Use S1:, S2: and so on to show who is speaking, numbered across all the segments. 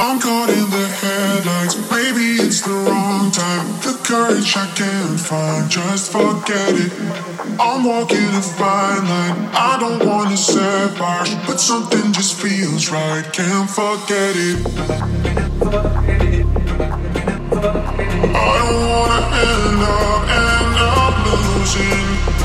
S1: I'm caught in the headlights, maybe it's the wrong time. The courage I can't find, just forget it. I'm walking a fine line, I don't wanna separate, but something just feels right, can't forget it. I don't wanna end up, end up losing.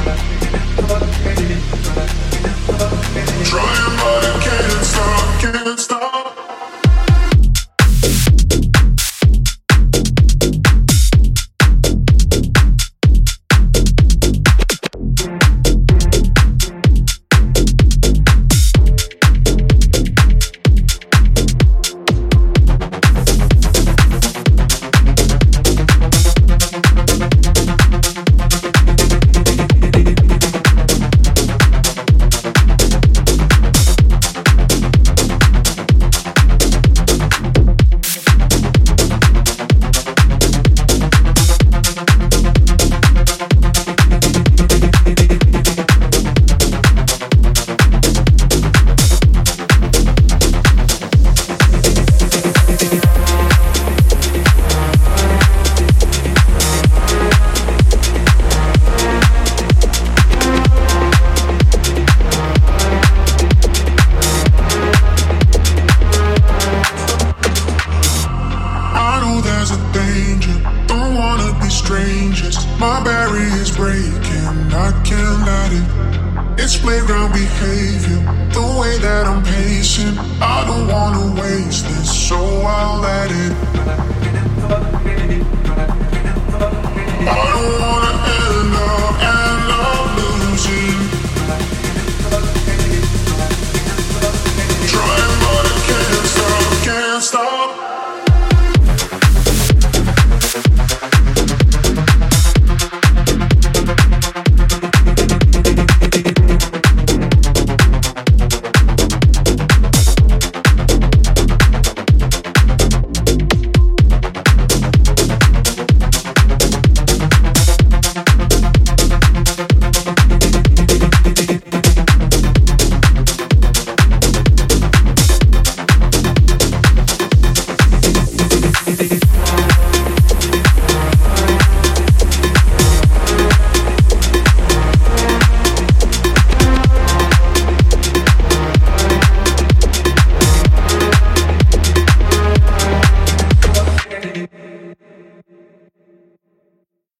S1: strangers. My barrier's breaking, I can't let it. It's playground behavior, the way that I'm patient. I don't wanna waste this, so I'll let it.